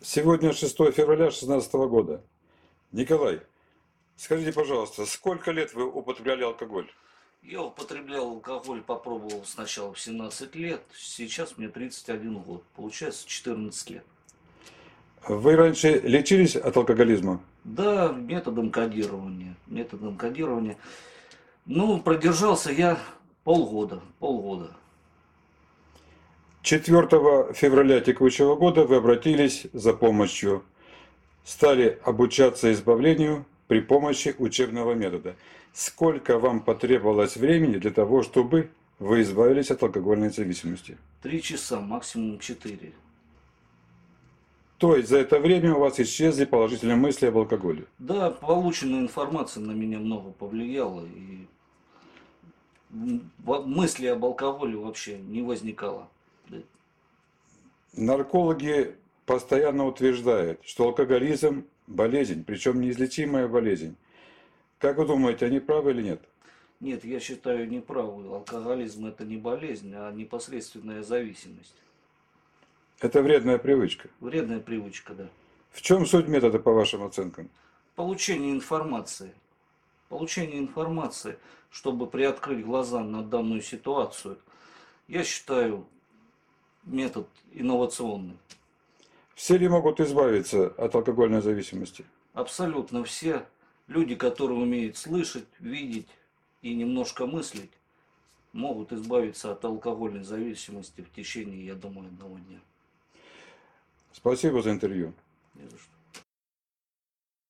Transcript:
Сегодня 6 февраля 2016 года. Николай, скажите, пожалуйста, сколько лет вы употребляли алкоголь? Я употреблял алкоголь, попробовал сначала в 17 лет, сейчас мне 31 год, получается 14 лет. Вы раньше лечились от алкоголизма? Да, методом кодирования, методом кодирования. Ну, продержался я полгода, полгода. 4 февраля текущего года вы обратились за помощью, стали обучаться избавлению при помощи учебного метода. Сколько вам потребовалось времени для того, чтобы вы избавились от алкогольной зависимости? Три часа, максимум четыре. То есть за это время у вас исчезли положительные мысли об алкоголе? Да, полученная информация на меня много повлияла, и мысли об алкоголе вообще не возникало. Наркологи постоянно утверждают, что алкоголизм – болезнь, причем неизлечимая болезнь. Как вы думаете, они правы или нет? Нет, я считаю неправы. Алкоголизм это не болезнь, а непосредственная зависимость. Это вредная привычка. Вредная привычка, да. В чем суть метода, по вашим оценкам? Получение информации. Получение информации, чтобы приоткрыть глаза на данную ситуацию. Я считаю метод инновационный. Все ли могут избавиться от алкогольной зависимости? Абсолютно все люди, которые умеют слышать, видеть и немножко мыслить, могут избавиться от алкогольной зависимости в течение, я думаю, одного дня. Спасибо за интервью. Не за что.